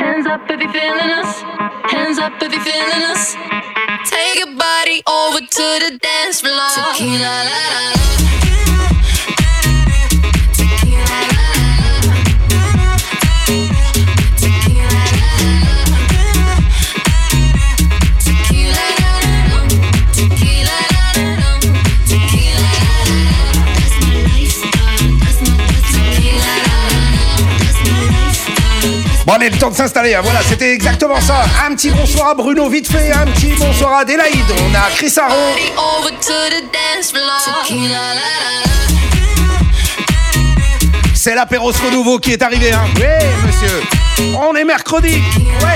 Hands up if you're feeling us. Hands up if you're feeling us. Take your body over to the dance floor. Tequila, la, la, la. Bon, allez, le temps de s'installer. hein. Voilà, c'était exactement ça. Un petit bonsoir à Bruno, vite fait. Un petit bonsoir à Adélaïde. On a Chris Aron. C'est l'apérosco nouveau qui est arrivé. Hein. Oui, monsieur. On est mercredi. Ouais.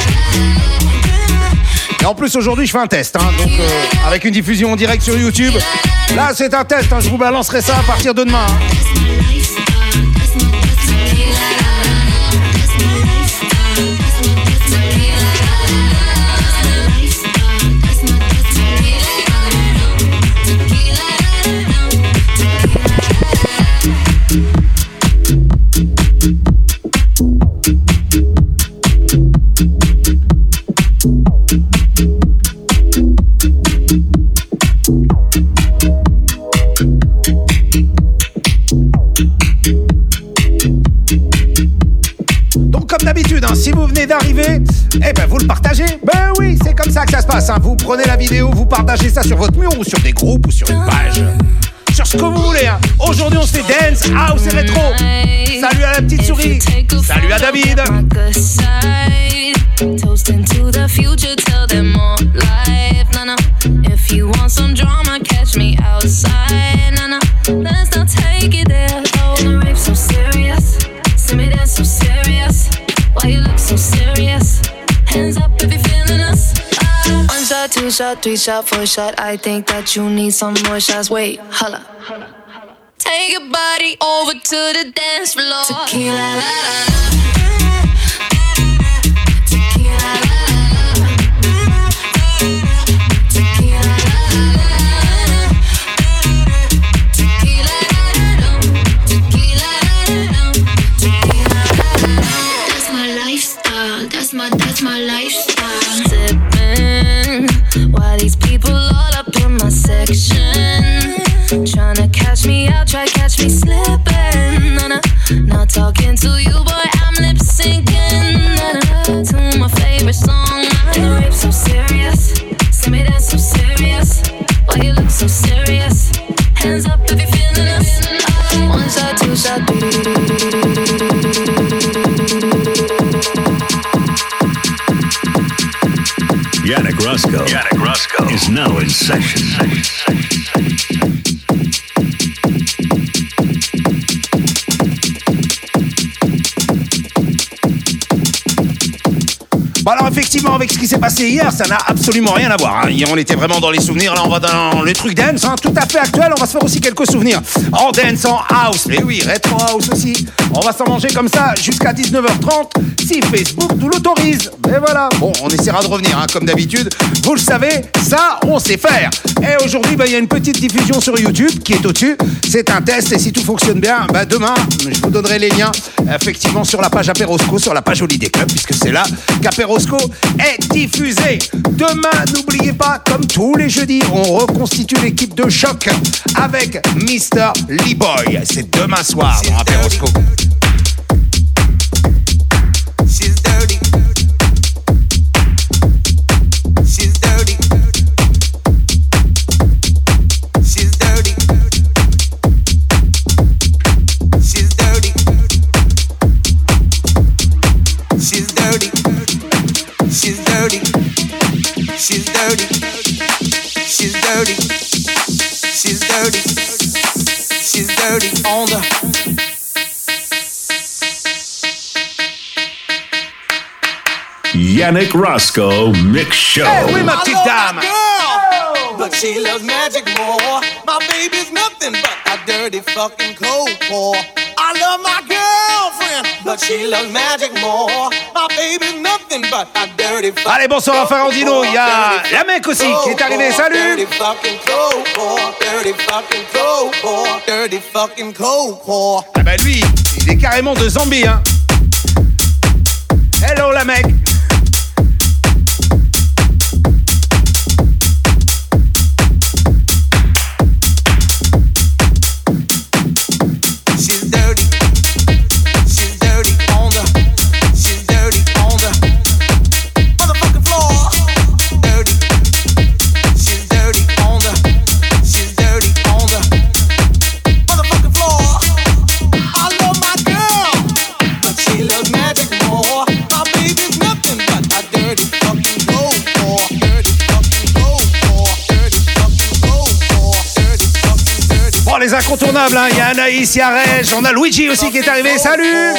Et en plus, aujourd'hui, je fais un test. hein. donc, euh, avec une diffusion en direct sur YouTube. Là, c'est un test. hein. Je vous balancerai ça à partir de demain. D'arriver, eh ben vous le partagez. Ben oui, c'est comme ça que ça se passe. hein. Vous prenez la vidéo, vous partagez ça sur votre mur ou sur des groupes ou sur une page. Sur ce que vous voulez. hein. Aujourd'hui, on se fait dance, house et rétro. Salut à la petite souris. Salut à David. Two shot, three shot, four shot. I think that you need some more shots. Wait, holla. Take your body over to the dance floor. Tequila, la, la, la. Tequila, la, la, la. Talking to you, boy, I'm lip syncing. To my favorite song. My rape so serious. See me dance so serious. Why you look so serious? Hands up if you're feeling us. Ah, One shot, two shot, three. Yannick Roscoe. Yannick Roscoe is now in session. Avec ce qui s'est passé hier, ça n'a absolument rien à voir. hein. Hier on était vraiment dans les souvenirs, là on va dans le truc dance, hein, tout à fait actuel. On va se faire aussi quelques souvenirs en dance, en house, mais oui, retro house aussi. On va s'en manger comme ça jusqu'à 19h30 si Facebook nous l'autorise. Et voilà. Bon, on essaiera de revenir hein, comme d'habitude. Vous le savez, ça on sait faire. Et aujourd'hui, bah, il y a une petite diffusion sur YouTube qui est au-dessus. C'est un test et si tout fonctionne bien, bah, demain, je vous donnerai les liens effectivement sur la page Apérosco, sur la page Holiday Club, puisque c'est là qu'Apérosco est diffusé. Demain, n'oubliez pas, comme tous les jeudis, on reconstitue l'équipe de choc avec Mr. Lee Boy. C'est demain soir dans Apérosco. Dirty. She's dirty. She's dirty. She's dirty on the Yannick Roscoe Mix Show. Eh oui, ma petite dame. girl, but she loves magic more. My baby's nothing but a dirty fucking cold pour. I love my girlfriend, but she loves magic more. Allez, bonsoir, Farandino. Il y a la mec aussi qui est arrivée. Salut! Dirty fucking coke, dirty fucking coke, dirty fucking coke. Ah, bah lui, il est carrément de zombie, hein. Hello, la mec! les incontournables. Hein. Il y a Anaïs, il y a Reg, on a Luigi aussi qui est arrivé. Salut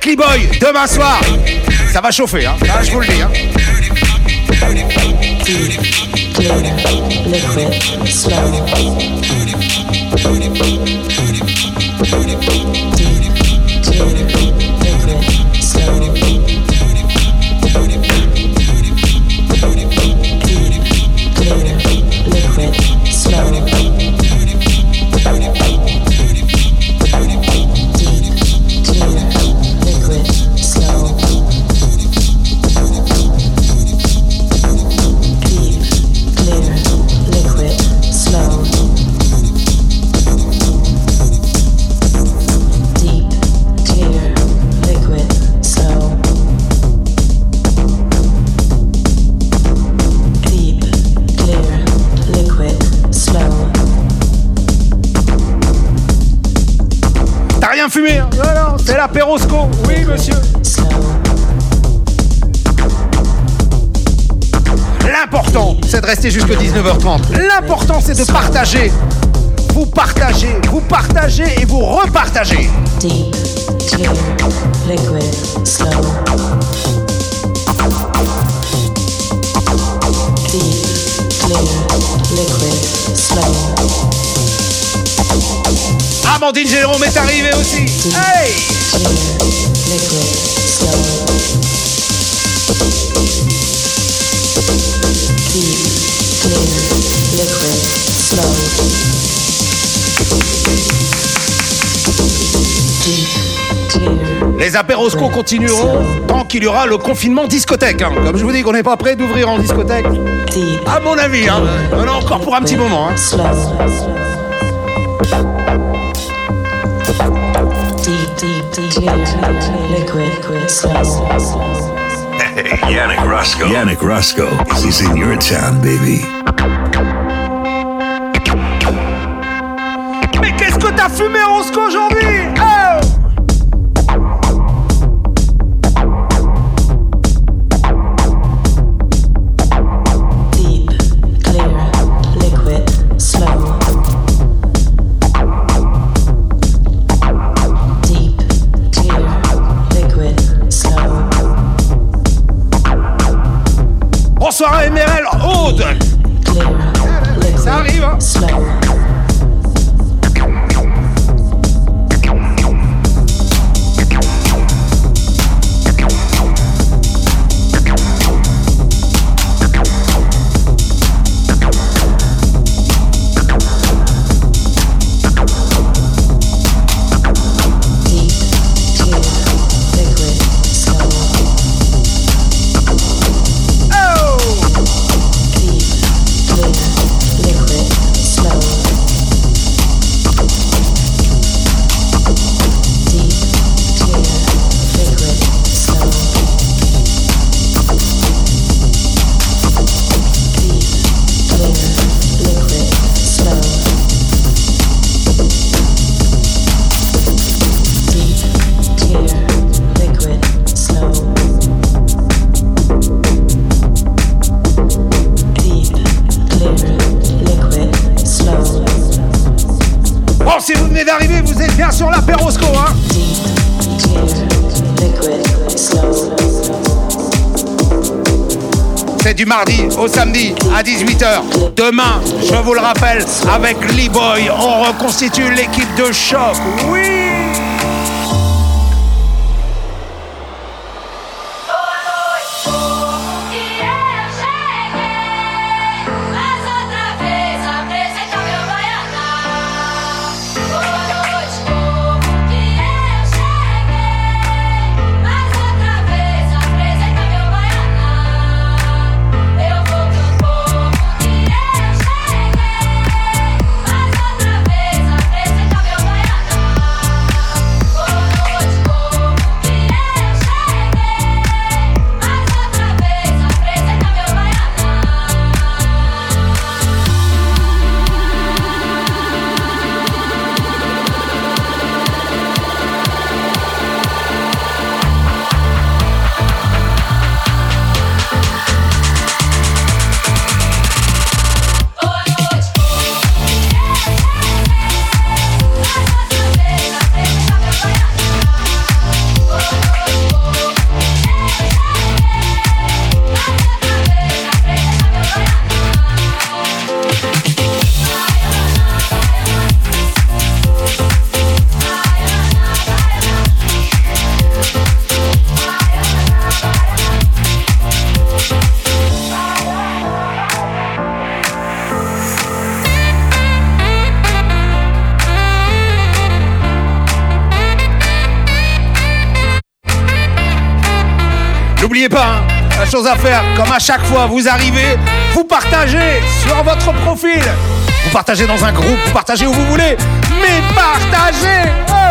avec les boys demain soir. Ça va chauffer, hein. Là, je vous le dis, hein. Liquid, slow. Perosco. Oui, monsieur. L'important, c'est de rester jusqu'à 19h30. L'important, c'est de partager. Vous partagez, vous partagez et vous repartagez. Liquid, slow. Amandine Jérôme est arrivée aussi. Hey Les apéroscos continueront tant qu'il y aura le confinement discothèque. Hein. Comme je vous dis qu'on n'est pas prêt d'ouvrir en discothèque. À mon avis, hein. on a encore pour un petit moment. Hein. Yannick Roscoe. Yannick Roscoe is in your town, baby. Demain, je vous le rappelle, avec Lee-Boy, on reconstitue l'équipe de choc. Chaque fois, vous arrivez, vous partagez sur votre profil. Vous partagez dans un groupe, vous partagez où vous voulez, mais partagez oh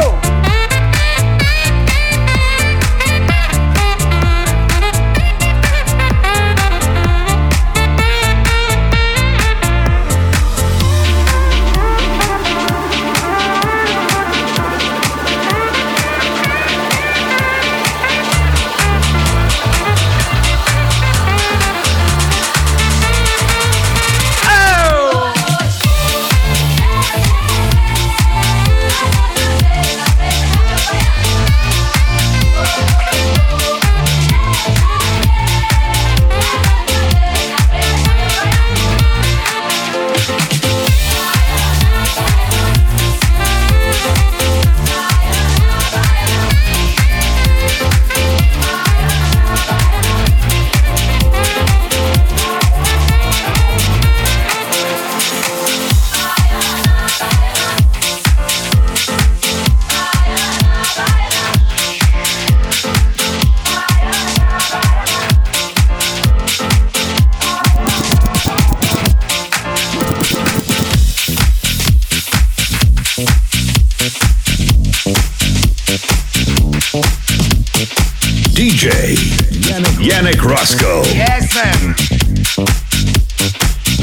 Yannick Roscoe. Yes, man.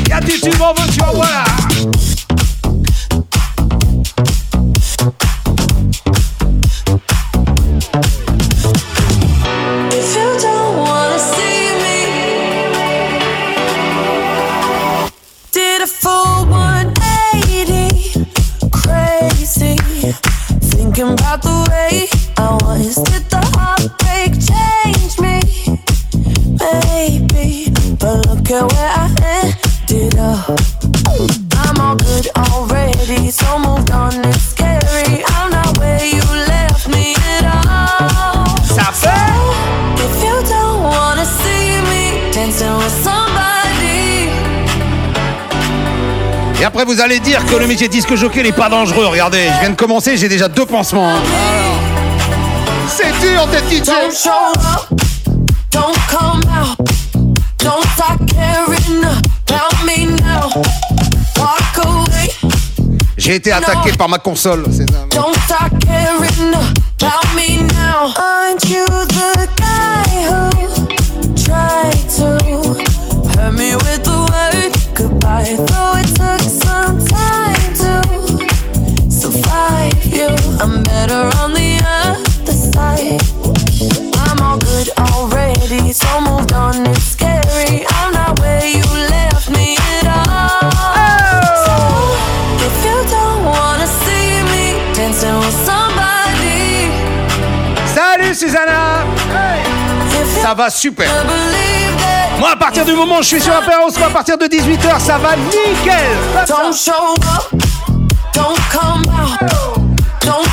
Y'a du tube en veux, tu vois, voilà. Vous allez dire que le métier disque jockey n'est pas dangereux. Regardez, je viens de commencer, j'ai déjà deux pansements. Hein. C'est dur d'être DJ. J'ai été attaqué par ma console. C'est I'm ça va super. Moi, à partir du moment où je suis sur Apéro à partir de 18h, ça va nickel. Don't show up, don't come out, don't.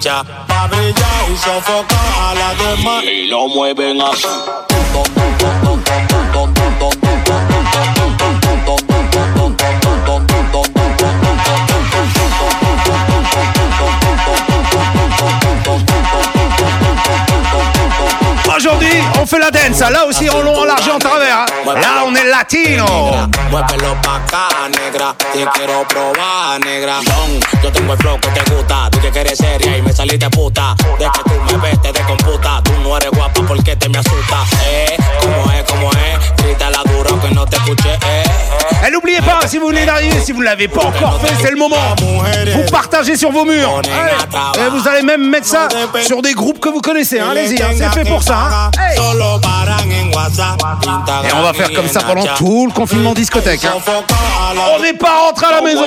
Hacha. Pa' brillar y sofocar a la demás. Y lo mueven así. Fait la dance. Là aussi, en long, en large et en travers. Là, on est latino. Muévelo pa' acá, negra. Te quiero probar, negra. Don, yo tengo el flow que te gusta. Tú que quieres seria y me saliste puta. De que tú me ves, te descomputa. Tú no eres guapa porque te me asusta. Eh, como es, como es. Grítala duro que no te escuché, eh. N'oubliez pas, si vous venez d'arriver, si vous ne l'avez pas encore fait, c'est le moment. Vous partagez sur vos murs. Et vous allez même mettre ça sur des groupes que vous connaissez. hein. Allez-y, hein, c'est fait pour ça. hein. Et on va faire comme ça pendant tout le confinement discothèque. On n'est pas rentré à la maison.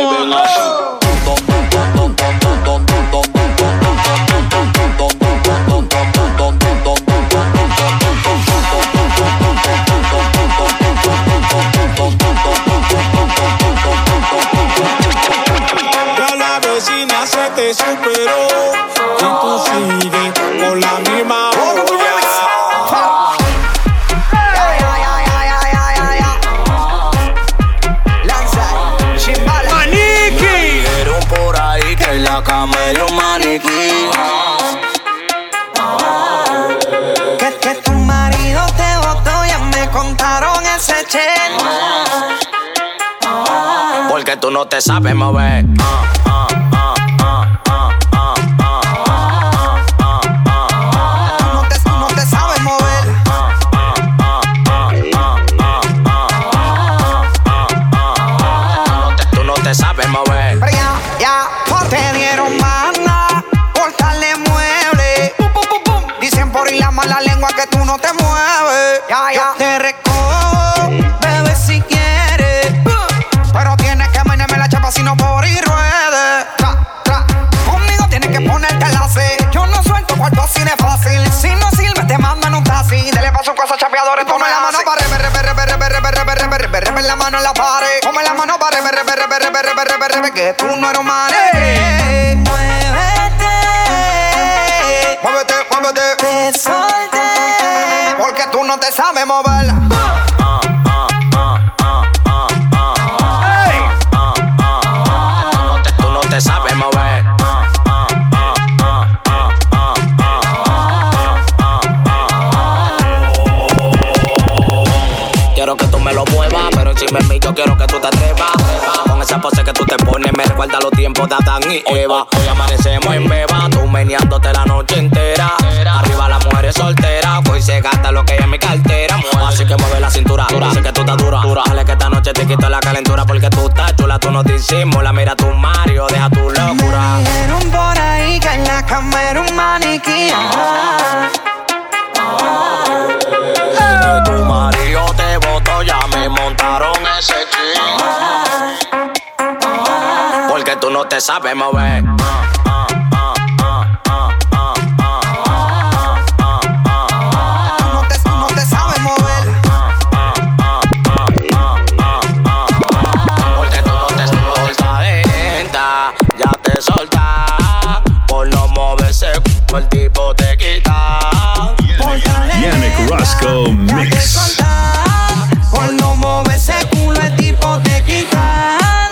Tú no te sabes mover. Porque tú no te sabes mover. Tú no te sabes mover. Quiero que tú me lo muevas, pero encima de mí yo quiero que tú te atrevas. Con esa pose que tú te pones me recuerda los tiempos de Adán y Eva. Hoy amanecemos en beba, tú meneándote la noche entera. Que mueve la cintura, dice que tú estás dura. Dale que esta noche te quito la calentura porque tú estás chula, tú no disimulas. Mira tu Mario, deja tu locura. Dijeron por ahí que en la cama era un maniquí. Que tu marido te botó, ya me montaron ese ching. Porque tú no te sabes mover. Roscoe Mix. Por no mover ese culo, el tipo te quitan.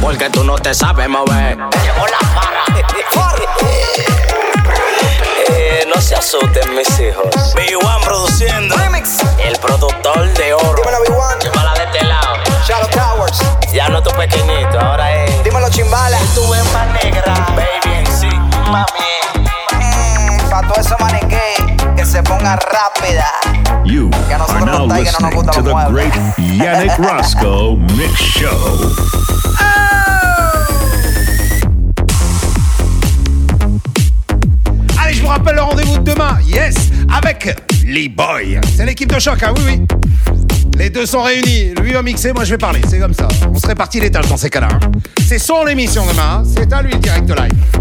Porque tú no te sabes mover. Llegó la para. Eh, no se asusten mis hijos. B1 produciendo. Remix. El productor de oro. Dímelo, B1. Llévala de este lado. Shadow Towers. Ya no tu pequeñito, ahora es. Dímelo, chimbala. Tu ves más negra. Baby en sí. Mami. Mm, pa' todo eso que se ponga rápida. You Que a are now nos no nos listening to the muebles. great Yannick Roscoe Mix Show. Allez, je vous rappelle le rendez-vous de demain. Yes, avec les boys. C'est l'équipe de choc, hein, oui, oui. Les deux sont réunis. Lui va mixer, moi je vais parler. C'est comme ça. On se répartit les tâches dans ces cas-là. hein. C'est son émission demain. hein. C'est à lui le direct live.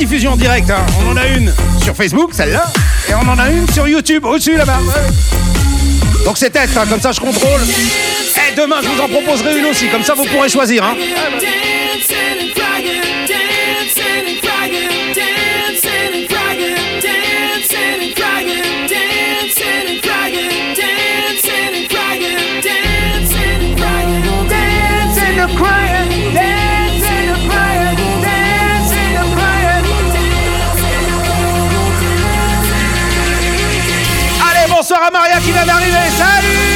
A deux diffusions directes. Hein. On en a une sur Facebook, celle-là, et on en a une sur YouTube, au-dessus là-bas. Donc c'est tête, hein, comme ça je contrôle. Et demain, je vous en proposerai une aussi, comme ça vous pourrez choisir. Hein. Maria qui vient d'arriver. Salut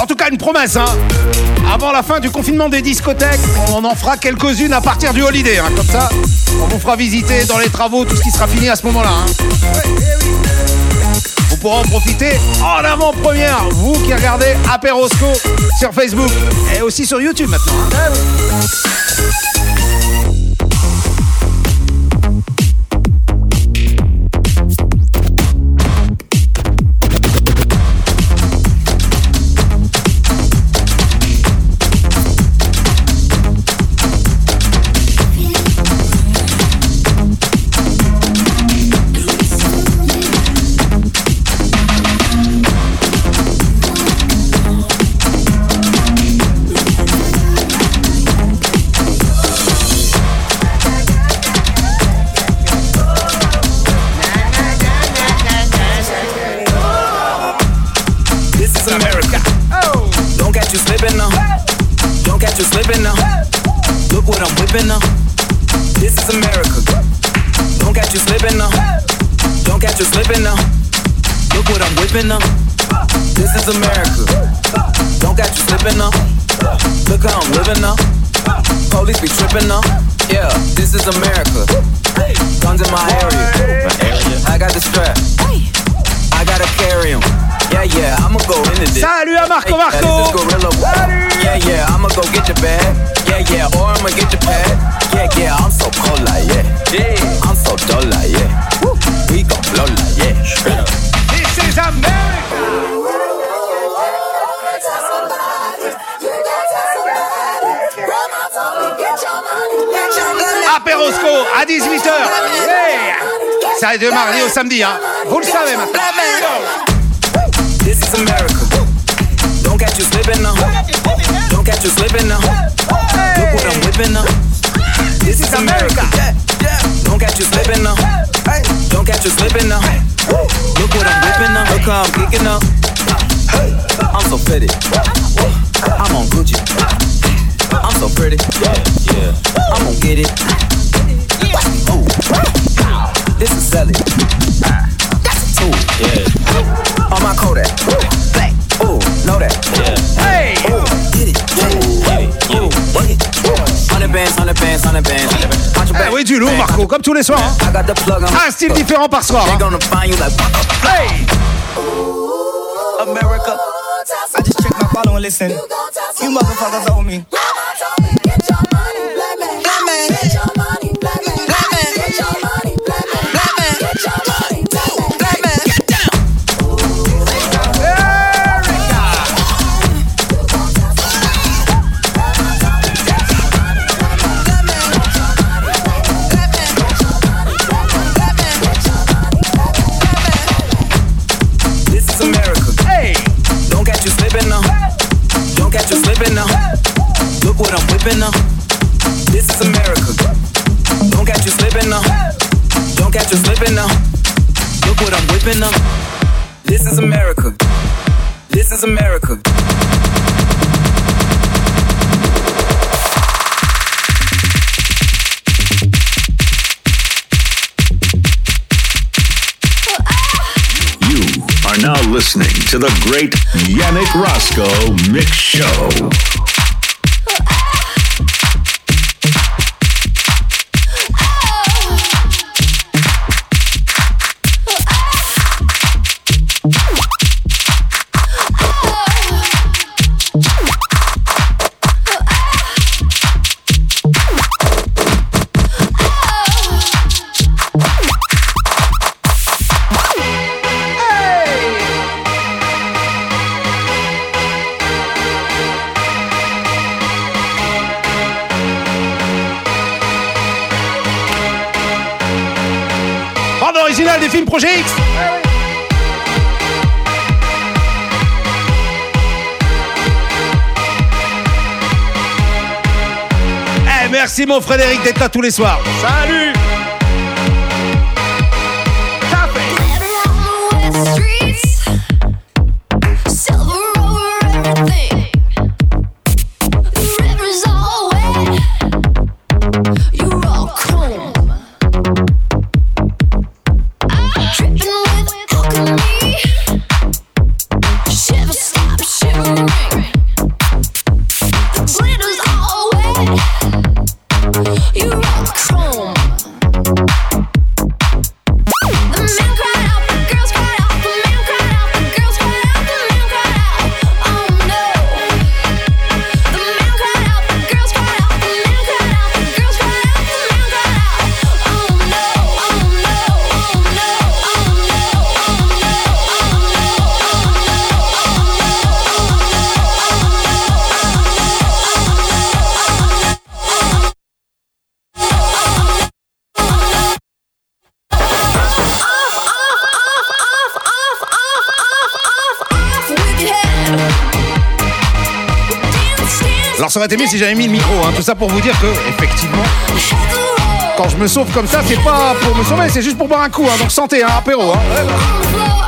en tout cas, une promesse, hein. Avant la fin du confinement des discothèques, on en fera quelques-unes à partir du holiday. Hein. Comme ça, on vous fera visiter dans les travaux tout ce qui sera fini à ce moment-là. Hein. Pourrez en profiter en avant-première, vous qui regardez Aperosco sur Facebook et aussi sur YouTube maintenant. slipping up. This is America. Don't got you slipping up. Look how I'm living up. Police be tripping up. Yeah, this is America. Guns in my area. I got the strap. I gotta carry 'em. Yeah, yeah, I'ma go into this. Salut à Marco Marco. Yeah, yeah, I'ma go get your bag. Yeah, yeah, or I'ma get your pad. Yeah, yeah, I'm so cold like yeah. I'm so dull like yeah. We gon' blow like yeah. Ça de mardi au samedi, hein. Vous le savez maintenant. This is America. Don't catch you slipping now. Don't catch you slipping now. Whipping. This is America. Don't catch you slipping now. Don't catch you slipping now. I'm kicking up. I'm so pretty. I'm on Gucci. I'm so pretty. Yeah, yeah. I'm gonna get it. This is selling. That's a tool. Yeah. On my Kodak. Black. Ooh, know that. Yeah. Hey. Ooh, get it. Get it. Get it. Get it. Eh oui, du lourd, Marco, comme tous les soirs. Hein. Un style différent par soir. Hein. Hey! America. I just checked my follow and listen. You motherfuckers owe me. Listening to the great Yannick Roscoe Mix Show. Merci mon Frédéric d'être là tous les soirs. Salut ça aurait été mieux si j'avais mis le micro, hein. tout ça pour vous dire que, effectivement, quand je me sauve comme ça, c'est pas pour me sauver, c'est juste pour boire un coup, hein. donc santé, hein, apéro. Hein.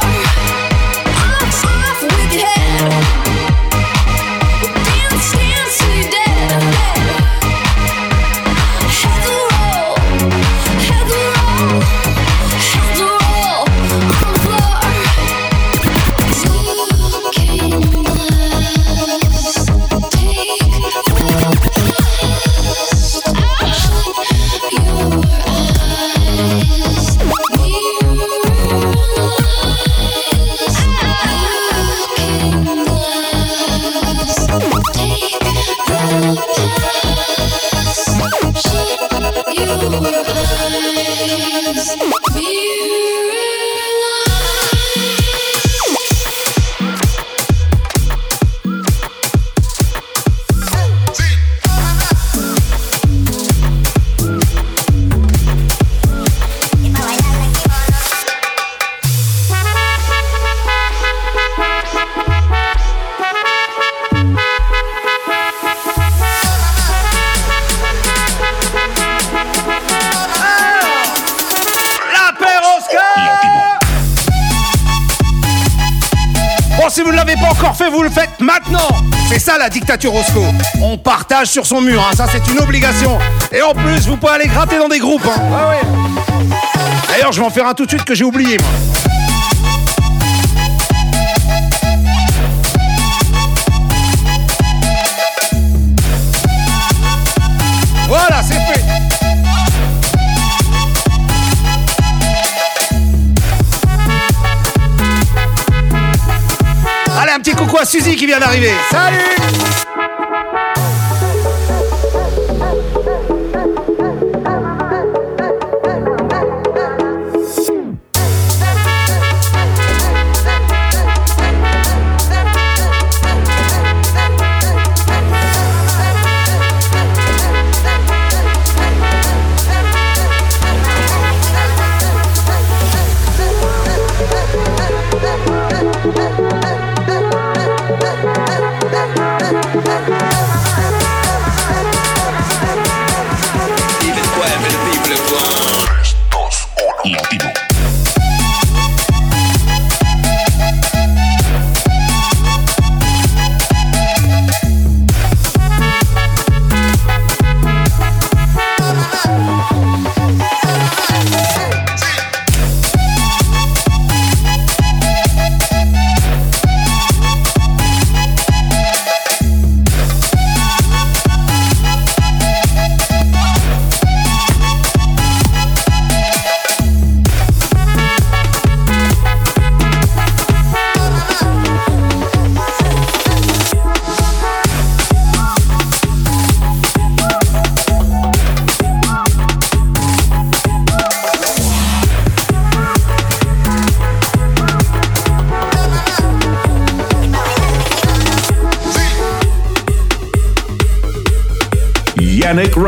La dictature Roscoe. On partage sur son mur, hein. ça c'est une obligation. Et en plus, vous pouvez aller gratter dans des groupes. hein. Ouais. D'ailleurs, je vais en faire un tout de suite que j'ai oublié, moi. Coucou à Suzy qui vient d'arriver. Salut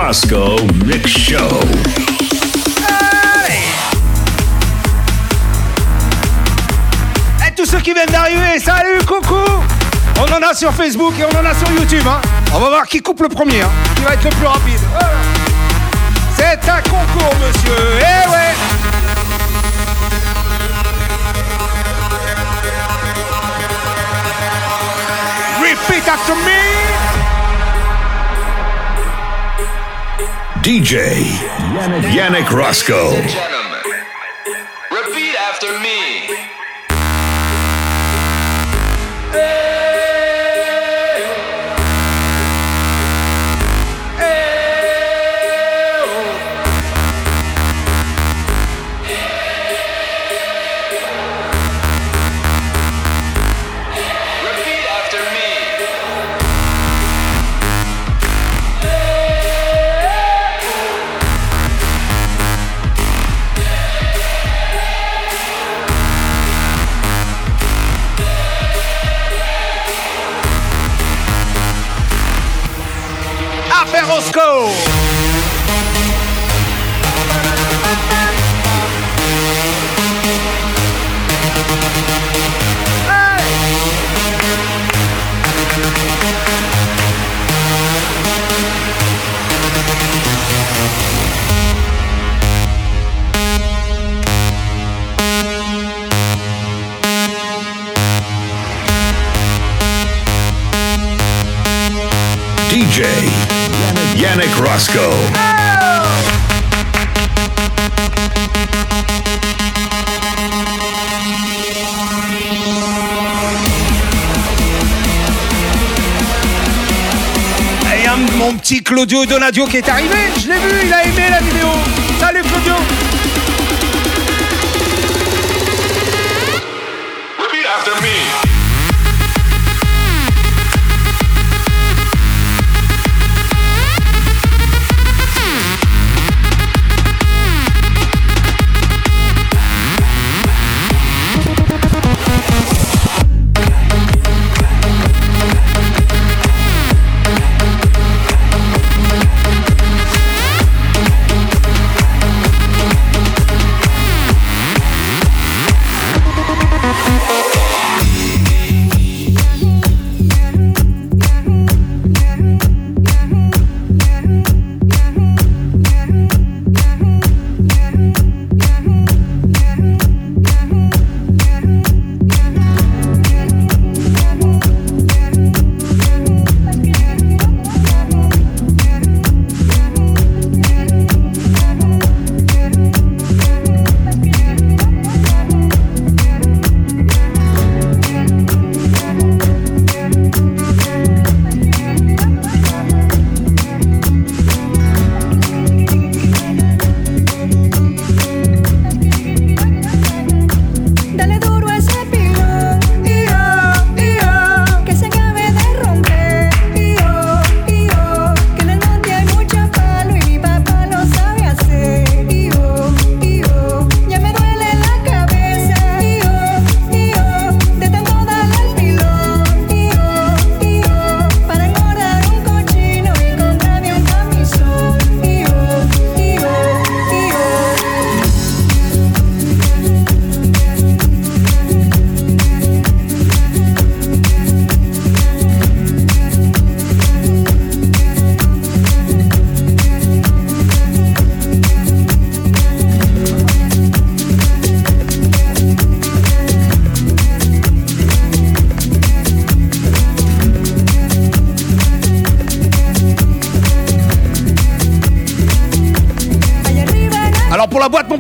Roscoe Mix Show. Et tous ceux qui viennent d'arriver, salut, coucou On en a sur Facebook et on en a sur YouTube. Hein. On va voir qui coupe le premier, hein. qui va être le plus rapide. Euh. C'est un concours, monsieur. Eh ouais Repeat after me. DJ Yannick, Yannick Roscoe. Aperosco. Claudio Donadio qui est arrivé. Je l'ai vu, il a aimé la vidéo. Salut Claudio.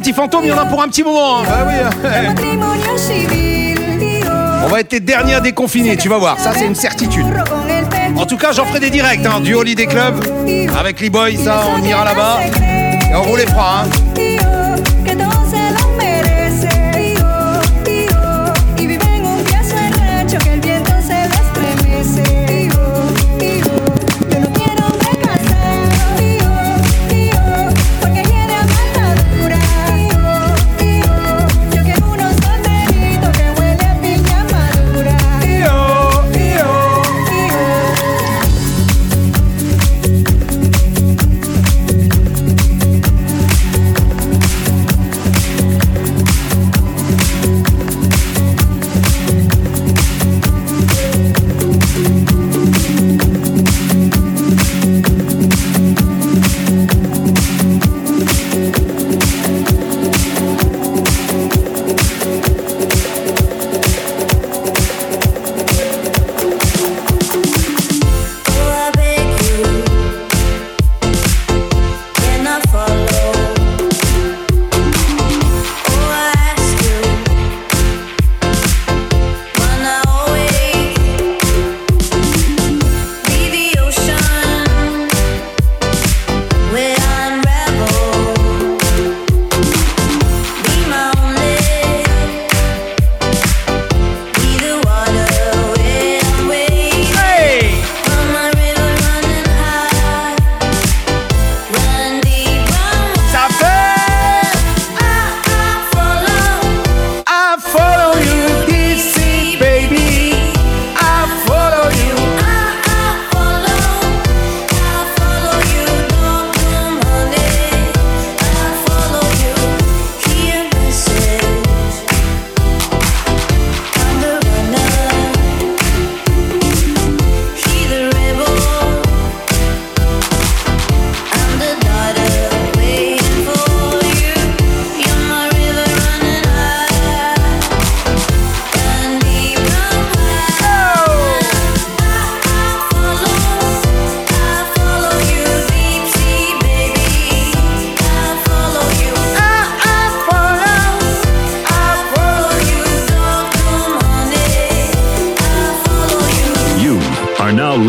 Petit fantôme, il y en a pour un petit moment. hein. Oui. Y yo, On va être les derniers à déconfiner, tu vas voir. Ça, c'est une certitude. En tout cas, j'en ferai des directs hein, du Holiday Club avec les boys. Ça, on ira là-bas et on roule les fera. Hein.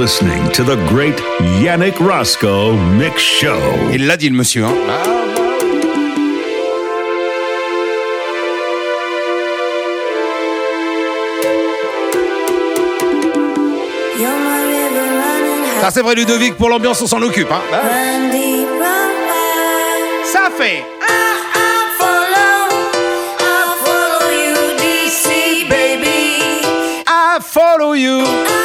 Listening to the great Yannick Roscoe Mix Show. Il l'a dit le monsieur. Hein. Ça c'est vrai Ludovic, pour l'ambiance on s'en occupe. Hein. Ça fait. I follow you.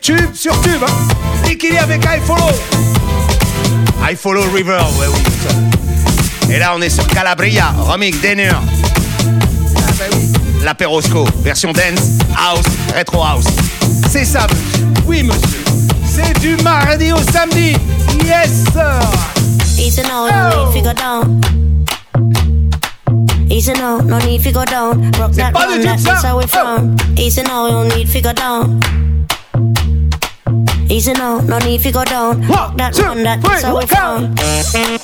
Tube, sur tube. Hein. Nikili avec I Follow. I Follow River, ouais oui. Et là on est sur Calabria, remix Denner. Ah bah oui. La Perosco, version dance, house, retro house. C'est ça, monsieur. Oui, monsieur. C'est du mardi au samedi. Yes, sir. Easy now, no need to go down. Easy now, no need to go down. Rock that du tout that's how we from. Easy now, no need to go down. Easy now, no need to go down. Rock that two, round, that's how we go.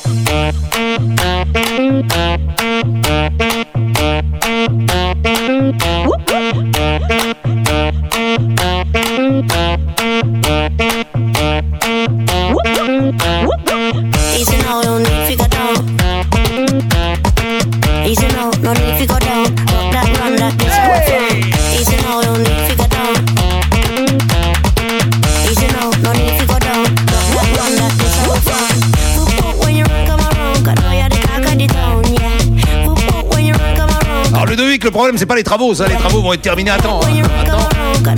Problème c'est pas les travaux, ça. Les travaux vont être terminés à temps. hein.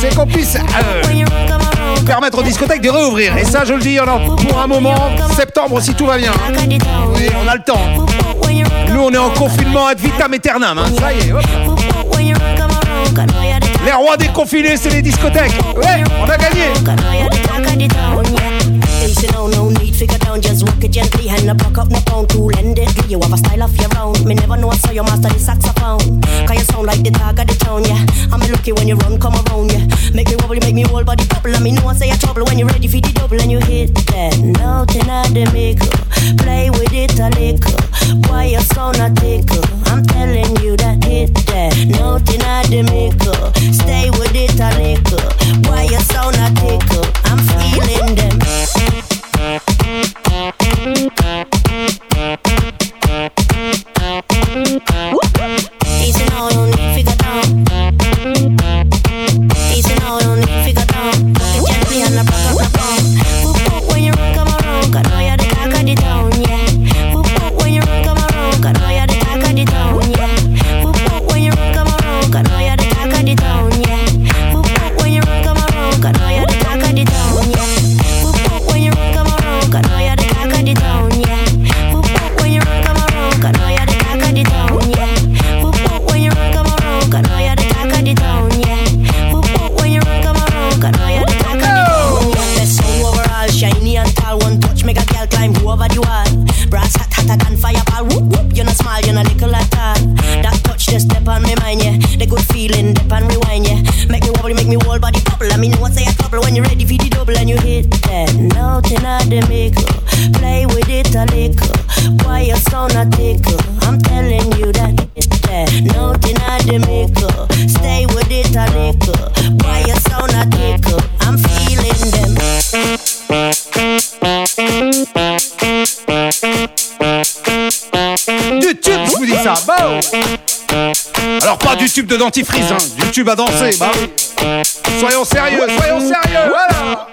C'est qu'on puisse euh, permettre aux discothèques de réouvrir. Et ça, je le dis, a pour un moment. Septembre, si tout va bien. on a le temps. Nous, on est en confinement ad vitam aeternam. hein. Ça y est. hop. Les rois des confinés, c'est les discothèques. Ouais, on a gagné. Down, just walk it gently and I block up my phone, cool and deadly. You have a style of your own. Me never know I saw you master the saxophone. Cause you sound like the talk of the town, yeah. I'm lucky when you run, come around, yeah. Make me wobble, make me whole body bubble. And me know I say you trouble when you're ready for the double and you hit that. Nothing at the maker. Play with it a little. Why you sound a tickle? I'm telling you that hit that. Nothing at the maker. Stay with it a little. Why you sound a tickle? I'm feeling them. tube de dentifrice, hein, du tube à danser. Bah soyons sérieux, soyons sérieux. Voilà.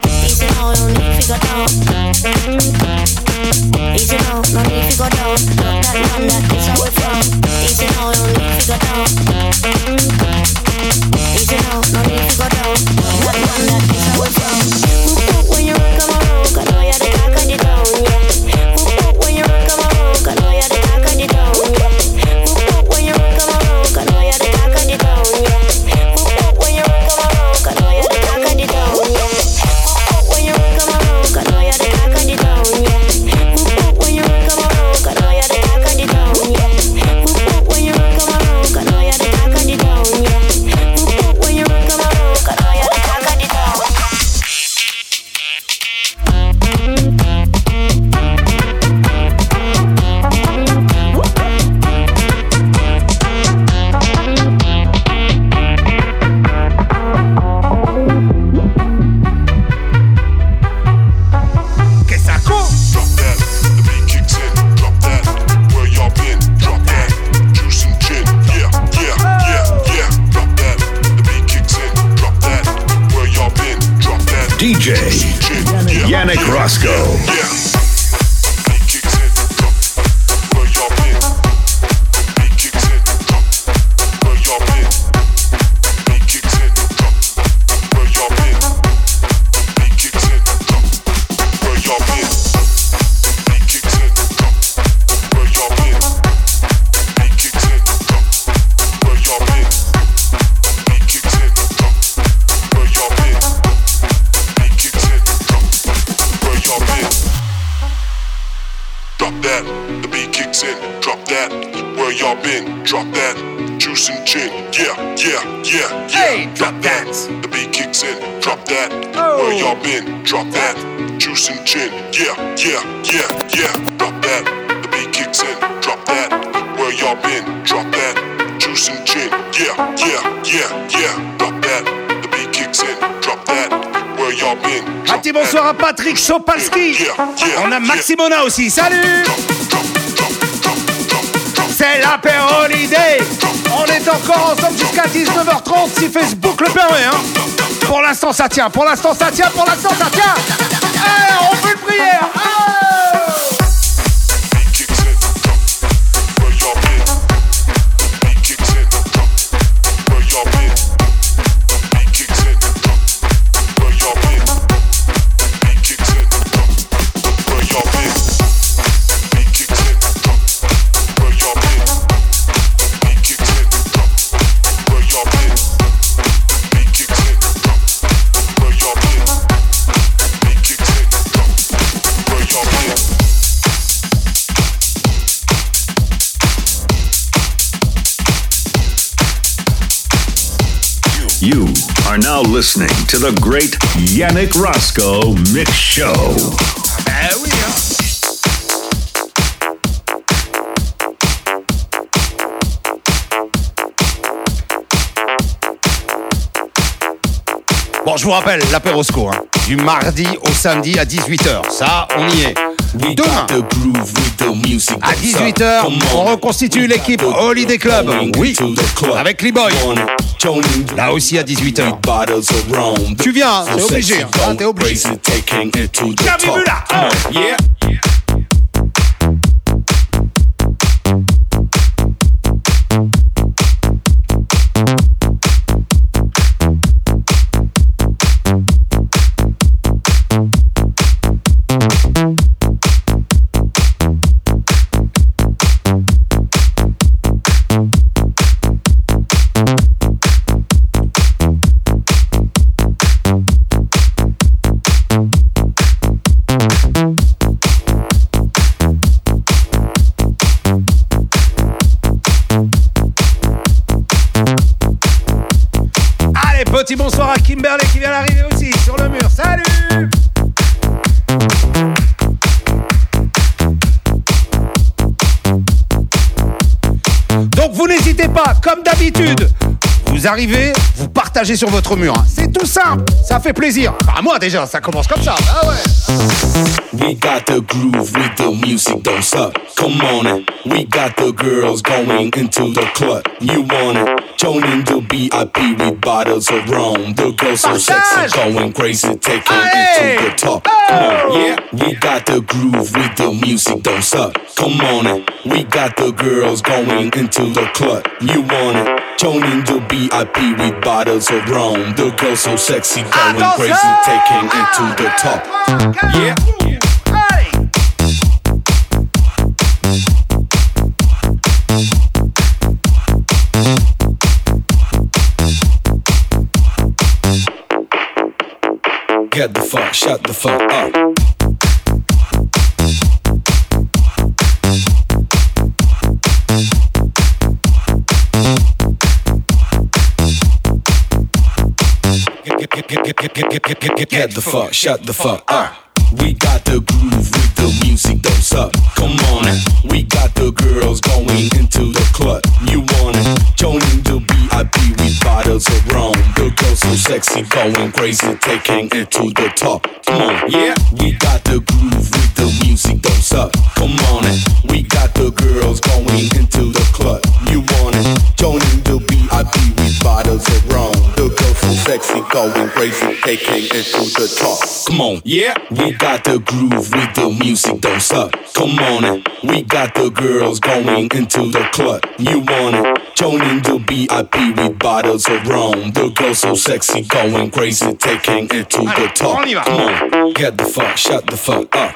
Chopalski. On a Maximona aussi. Salut C'est la l'idée. On est encore ensemble jusqu'à 19h30 si Facebook le permet. Hein. Pour l'instant ça tient, pour l'instant ça tient, pour l'instant ça tient. Eh, on fait une prière. listening to the great Yannick Roscoe Mix Show. There we are. Bon, je vous rappelle l'apéro hein, du mardi au samedi à 18h. Ça, on y est demain. À 18h, on reconstitue l'équipe Holiday Club. Oui, avec Lee boys. Là aussi à 18h. Tu viens, t'es obligé. Hein, t'es obligé. Attitude. Vous arrivez, vous partagez sur votre mur. hein. C'est tout simple, ça fait plaisir. Enfin, moi déjà, ça commence comme ça. Ah ouais. We got the groove with the music, don't suck. Come on in. We got the girls going into the club. You want it? Join in the VIP with bottles of rum. The girls so sexy, going crazy, taking it to the top. Come on, yeah. We got the groove with the music, don't suck. Come on in. We got the girls going into the club. You want it? Join in the VIP with bottles of rum. The girls so sexy, going crazy, taking it to the top. Yeah. Get the fuck, shut the fuck up. Get the fuck, shut the fuck up. We got the groove with the music, don't suck. Come on. We got the girls going into the club. You want it? Join in the VIP with bottles of rum. The girls so sexy, going crazy, taking it to the top. Come on, yeah. We got the groove with the music, don't suck. Come on in. We got the girls going into the club. You want it? Join in the VIP with bottles of rum. The girls so sexy, going crazy, taking it to the top. Come on, yeah. We got the groove with the music, don't suck. Come on in. We got the girls going into the club. You want it? Join in the VIP with bottles of rum. The girls so sexy, going crazy, taking it to the top. Come on, get the fuck, shut the fuck up.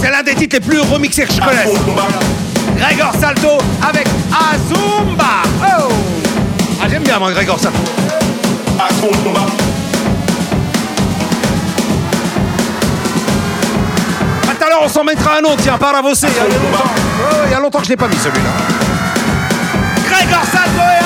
C'est l'un des titres les plus remixés que je connaisse. Grégor Salto avec Azumba. Oh Ah j'aime bien moi Grégor Salto. Ah, Tout à l'heure on s'en mettra un autre, tiens, par a longtemps, Oh, il y a longtemps que je l'ai pas mis celui-là. Grégor Salto et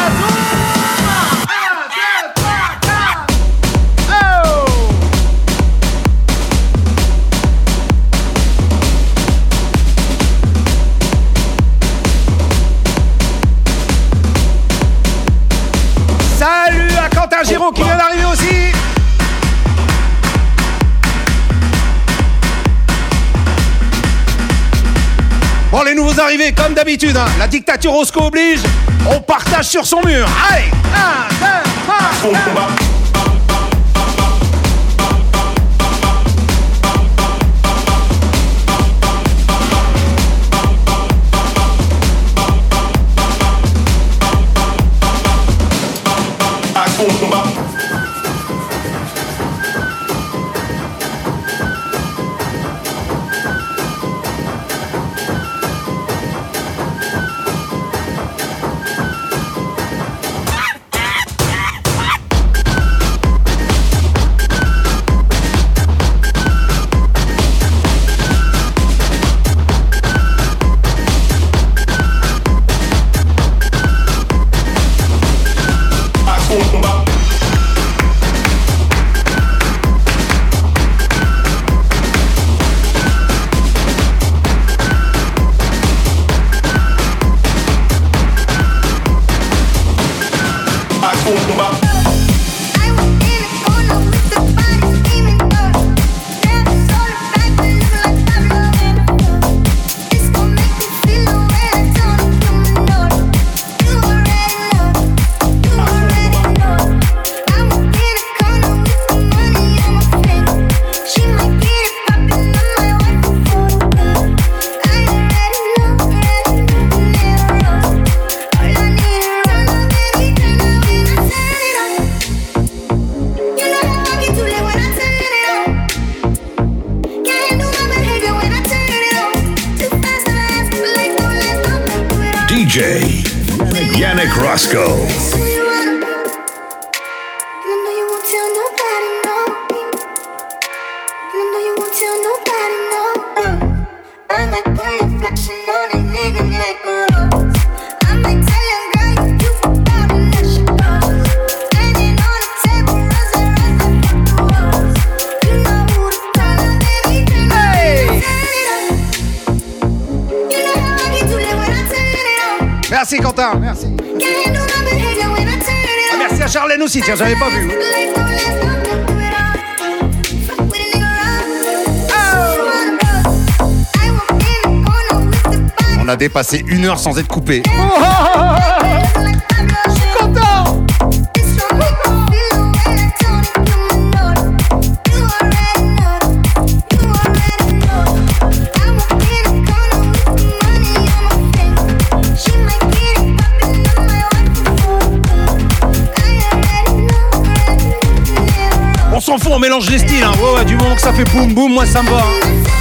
Giraud qui vient d'arriver aussi. Bon les nouveaux arrivés comme d'habitude, hein, la dictature Roscoe oblige, on partage sur son mur. Allez, 1, 2, 3, passer une heure sans être coupé. Oh, oh, oh, on s'en fout, on mélange les styles. Hein. Ouais, ouais, du moment que ça fait boum boum, moi ça me va. Hein.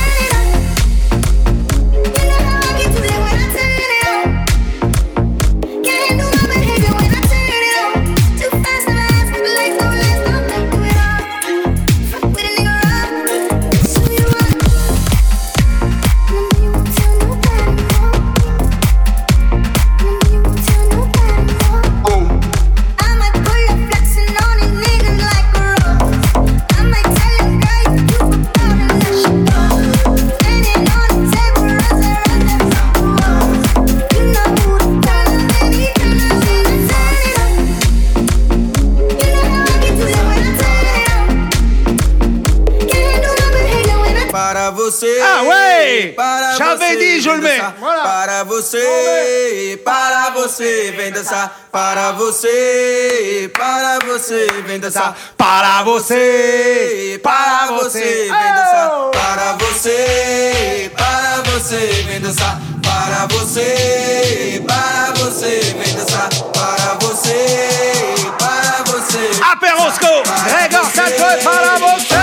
você, para você, vem dançar. Oh! Para você, para você, vem dançar. Para você, para você, vem dançar. Para você, para você, vem dançar. Para você, para você. Aperrosco, regaça foi para você.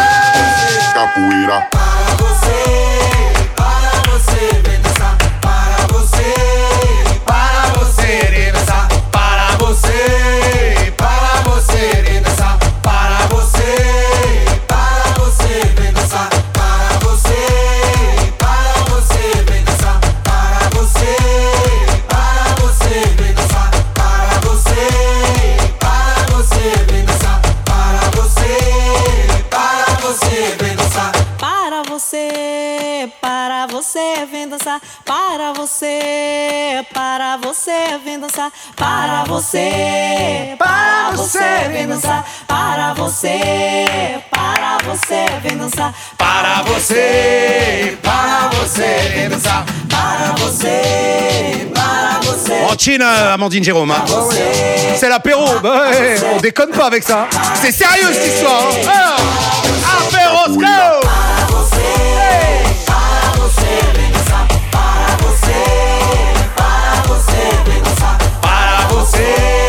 Capoeira. vem dançar. Para você, para você vem dançar. Para você, para você vem dançar. Para você, para você vem dançar. Para você, para você vem dançar. Para você, para você. En Amandine Jérôme. C'est l'apéro. On déconne pas avec ça. C'est sérieux cette histoire. Hein. Oh. Go. Para você, para você. você.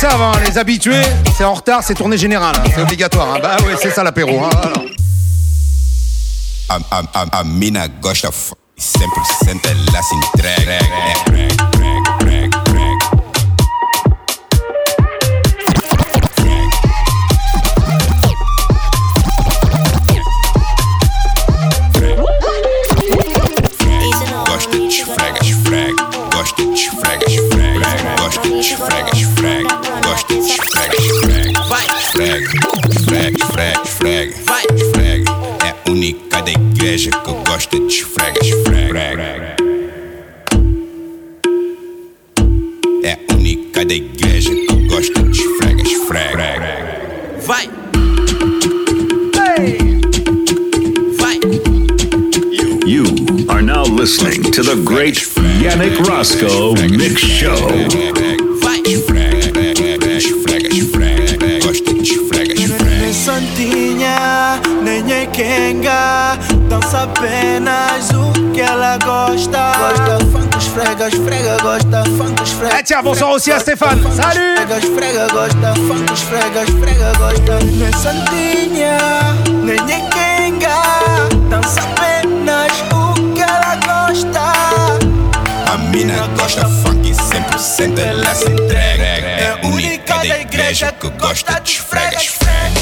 Savent, hein, les habitués, c'est en retard, c'est tournée générale, hein, c'est obligatoire. hein. Bah ouais, c'est ça l'apéro. Hein, voilà. A, a, a, a mina gosta f... sempre senta ela se À Stéphane. Salut Esfrega, esfrega, gosta funk, esfrega, esfrega Gosta nem santinha, nem Kenga Dança apenas o que ela gosta A mina gosta funk 100% ela se entrega. É a única da igreja que gosta de esfrega, esfrega.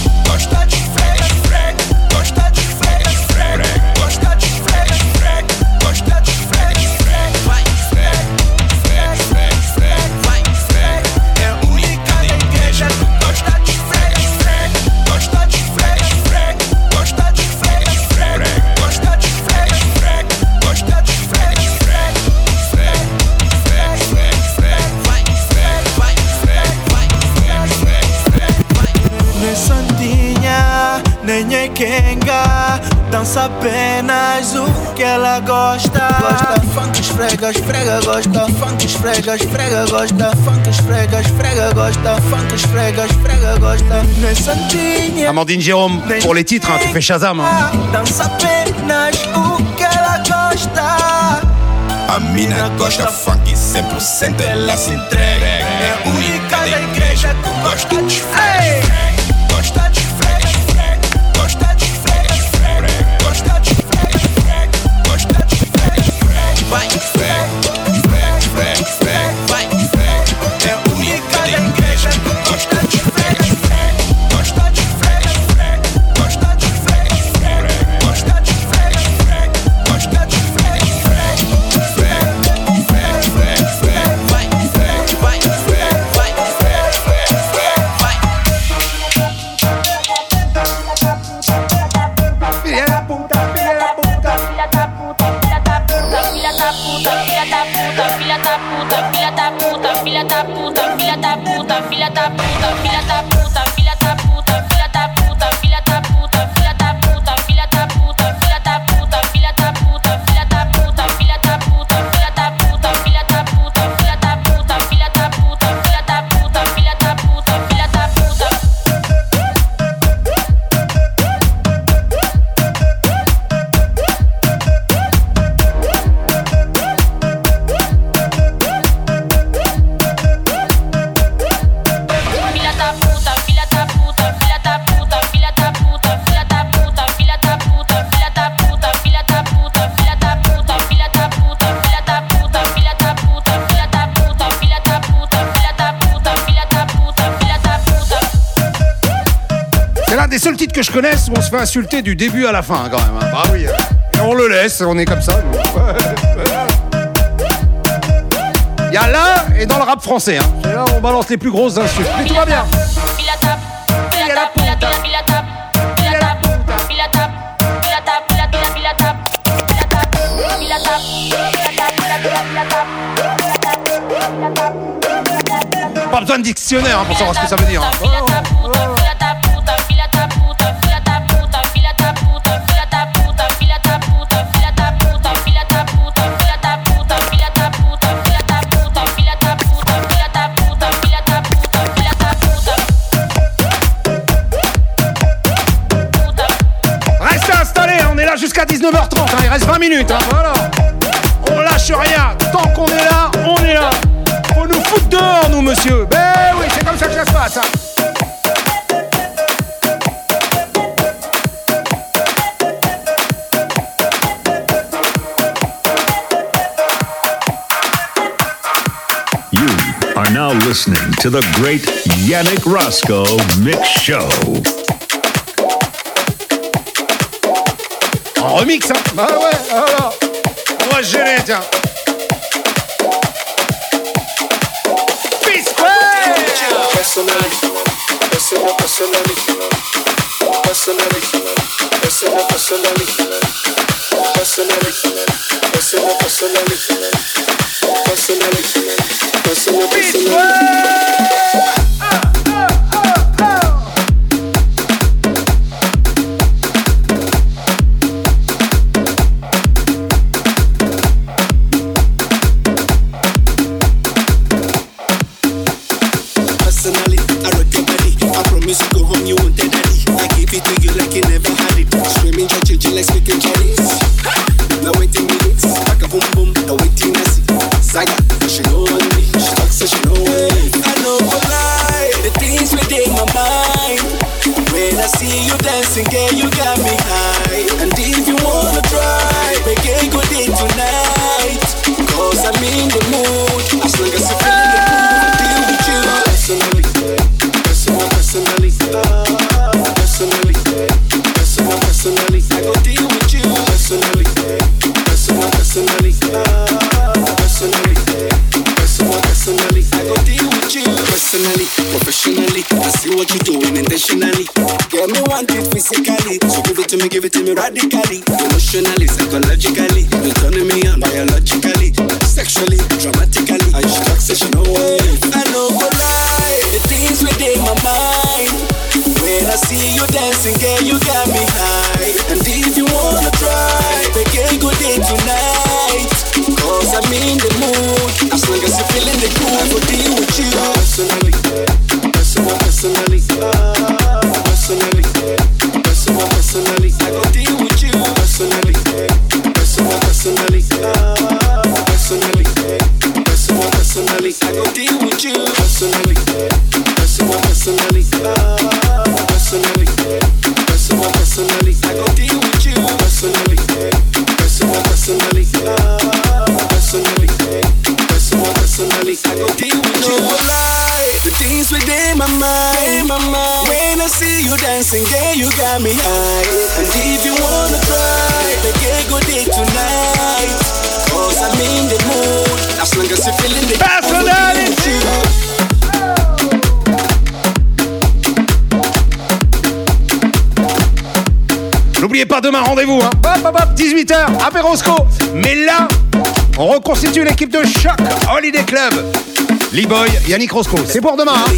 Kenga Dança apenas o que ela gosta Gosta funk, esfrega, esfrega Gosta funk, esfrega, esfrega Gosta funk, esfrega, esfrega Gosta funk, esfrega, esfrega Gosta Nem santinha Amandine Jérôme, pour les titres, hein, tu fais Shazam. hein. Dança apenas o que ela gosta A mina gosta funk 100% ela se entrega. É a única da igreja que gosta de esfrega. Des seuls titres que je connaisse où on se fait insulter du début à la fin, hein, quand même. hein. Bah oui. hein. Et on le laisse, on est comme ça. Il y a là et dans le rap français. Hein. Et là, on balance les plus grosses insultes. Mais tout va bien. Pas besoin de dictionnaire hein, pour savoir ce que ça veut dire. hein. Reste 20 minutes. hein, Voilà. On lâche rien. Tant qu'on est là, on est là. Faut fout dehors, nous, monsieur. Ben oui, c'est comme ça que ça se passe. hein. Now listening to the great Yannick Roscoe Mix Show. En remix, hein. Bah ouais, alors. On va se gêner, tiens. Peace, Personally, it to me, give it to me radically, emotionally, psychologically. You're turning me on biologically, sexually, dramatically. I she talks, so she know it. I know for lie, the things within my mind. When I see you dancing, girl, you got me high. And if you wanna try, we can go day tonight. Cause I'm in the mood. As long as you're feeling the groove, I will deal with you. Go deal with you. Personally, personal, personally, personally, personal, personally, I go deal with you. Personally, personal, personally, personally, personal, personally, I go deal with you. The things within my mind, my mind. When I see you dancing, you got me high. And if you wanna try, go tonight. Cause I'm in the mood. As long as you're feeling the demain, rendez-vous, hein. Hop, hop, hop, 18h, apérosco. Mais là, on reconstitue l'équipe de choc Holiday Club. Lee-Boy, Yannick Roscoe. C'est pour demain, hein.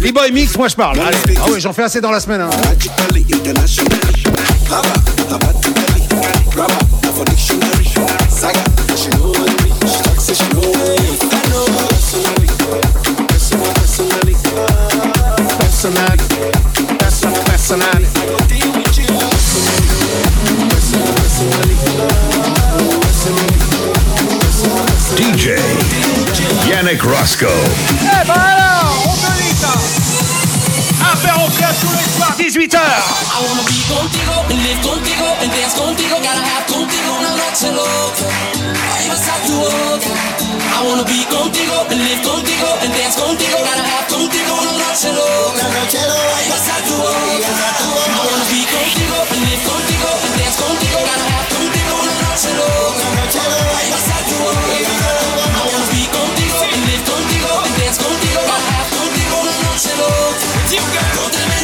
Lee-Boy mix, moi je parle. Ah ouais, j'en fais assez dans la semaine, hein. Yannick Roscoe. Eh ben alors, on te dit ça. Apéro tous les soirs, 18h. I wanna be contigo, and live contigo, and dance contigo, gotta have contigo una noche loca. Vas a tu boca. I wanna be contigo, and live contigo, and dance contigo, gotta have contigo una noche loca. A tu boca. I wanna be contigo, and live contigo, and dance contigo, gotta have contigo una noche loca. Boca. I wanna be contigo, Contigo, contigo, contigo, contigo, contigo, contigo, contigo, contigo, contigo,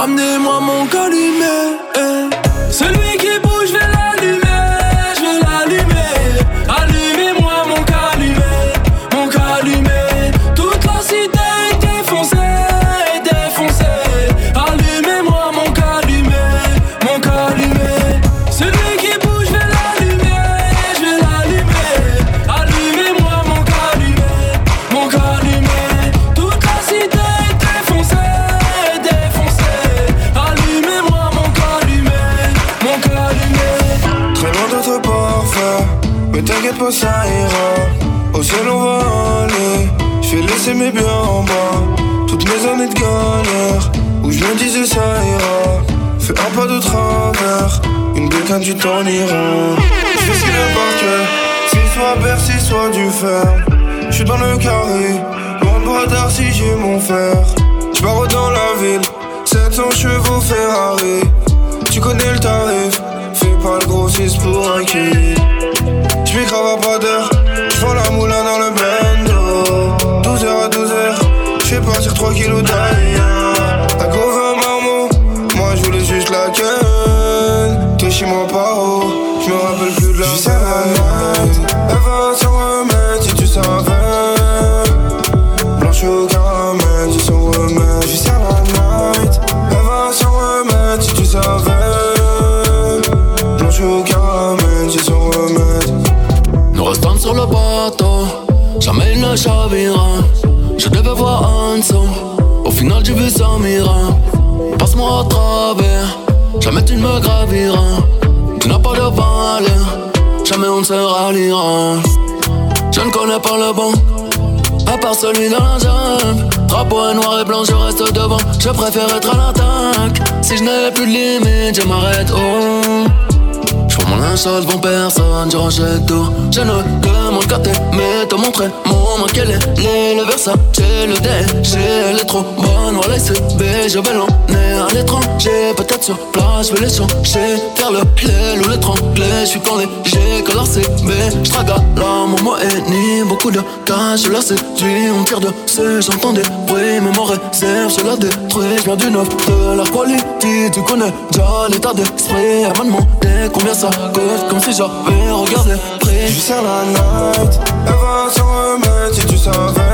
Ramenez-moi mon calumet. Je ça ira. Fais un pas de travers, une bécane, tu t'en iras. J'fais ce qu'il c'est soit Bercy, soit du fer. J'suis dans le carré, loin de bras si j'ai mon fer. J'pars dans la ville, 700 chevaux Ferrari. Tu connais le tarif, fais pas le grossiste pour un kill. J'm'y crave à pas d'heure, j'vends la moulin dans le bando. 12h à 12h, j'fais partir 3 kilos d'ailleurs. Passe-moi à travers, jamais tu ne me graviras. Tu n'as pas de valeur, jamais on ne se ralliera. Je ne connais pas le bon, à part celui dans la jambe. Drapeau est noir et blanc, je reste devant. Je préfère être à l'attaque. Si je n'ai plus de limite, je m'arrête. Oh. Je prends mon linge sale devant personne, je rachète tout. Je ne demande qu'à t'aimer, te montrer mon manque, quel est les, le Versace, le déchet, elle est trop bonne, voilà CB, je vais l'emmener à l'étranger, peut-être sur place, je vais les changer, faire le lait ou l'étrangler, je suis quand léger, que leur CB, je traga mot est ni beaucoup de cash, je la séduis, on tire dessus, j'entends des bruits, mais mon réserve, je la détruis, je viens du neuf, de la quality, tu connais déjà l'état d'esprit, elle m'a demandé combien ça coûte, comme si j'avais regardé prix. J'suis sur la night, elle va s'en remettre si tu savais.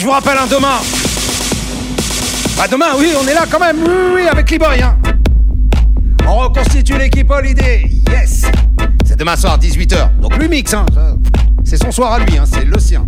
Je vous rappelle, hein, demain. Bah, demain, oui, on est là quand même. Oui, oui, avec l'e-boy. Hein. On reconstitue l'équipe Holiday. Yes. C'est demain soir, 18h. Donc, lui mix, hein. C'est son soir à lui, hein. C'est le sien.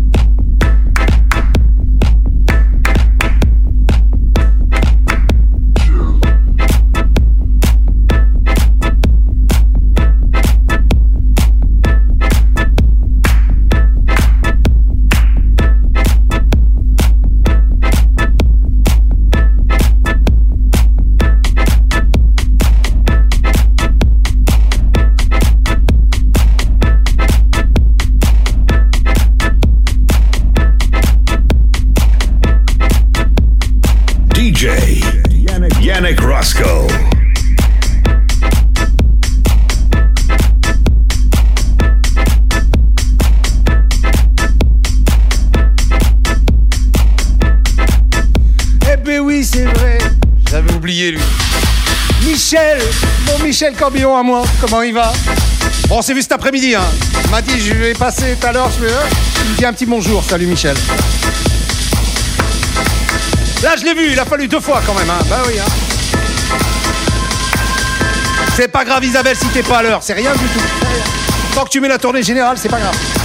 Michel Corbillon à moi, comment il va? Bon, on s'est vu cet après-midi. Hein. Il m'a dit, je vais passer tout à l'heure. Je vais, hein. Il me un petit bonjour. Salut Michel. Là, je l'ai vu. Il a fallu deux fois quand même. Hein. Bah oui. Hein. C'est pas grave, Isabelle, si t'es pas à l'heure. C'est rien du tout. Tant que tu mets la tournée générale, c'est pas grave.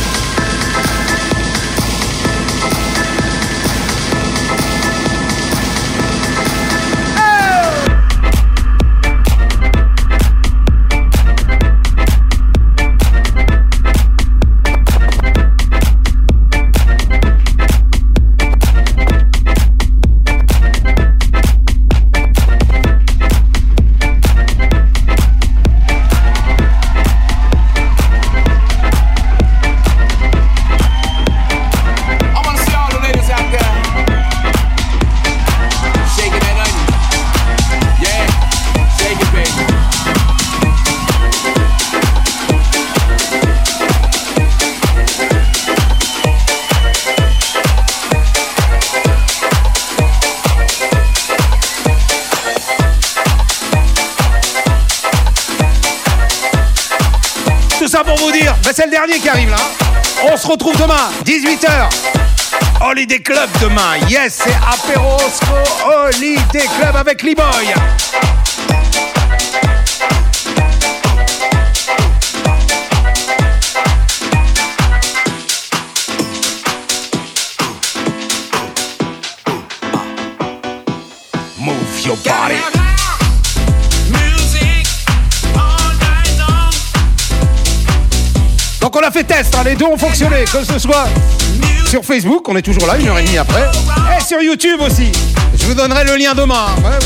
Holiday Club demain. Yes, c'est Aperosco Holiday Club avec l'e-boy. Hein, les deux ont fonctionné, que ce soit sur Facebook, on est toujours là, une heure et demie après, et sur YouTube aussi. Je vous donnerai le lien demain. Ouais,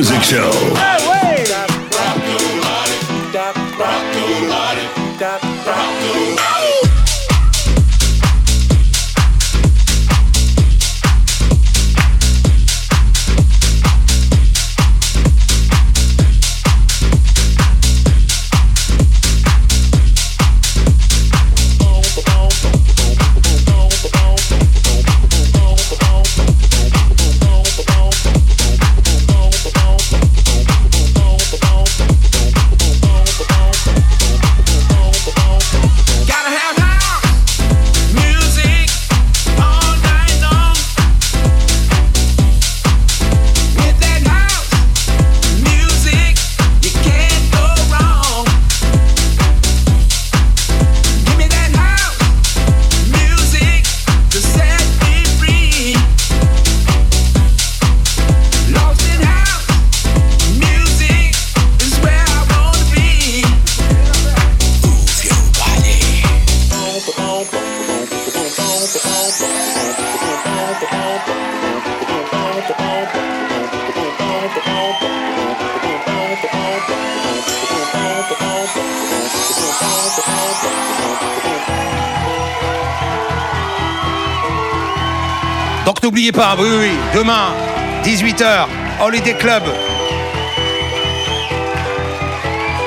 Music Show. Demain, 18h, Holiday Club.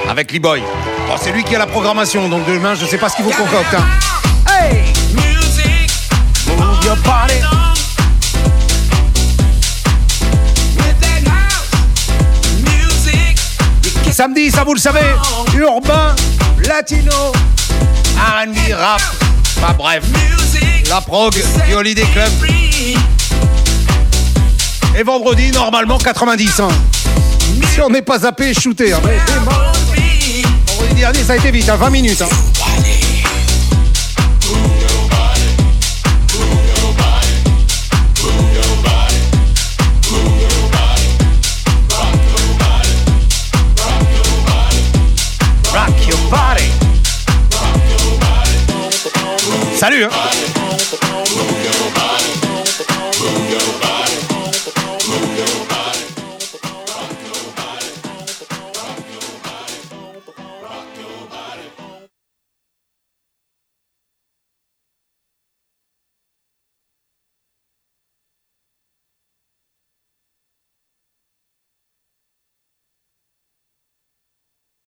Avec Lee-Boy. Bon, c'est lui qui a la programmation, donc demain, je sais pas ce qu'il vous concocte. hein. Hey! Music. Move your body. Samedi, ça vous le savez, urbain, latino, R&B, rap, enfin bref, la prog du Holiday Club. Et vendredi, normalement 90. hein. Si on n'est pas zappé, shooté. Hein. Vendredi dernier, ça a été vite, hein, 20 minutes. hein. Salut hein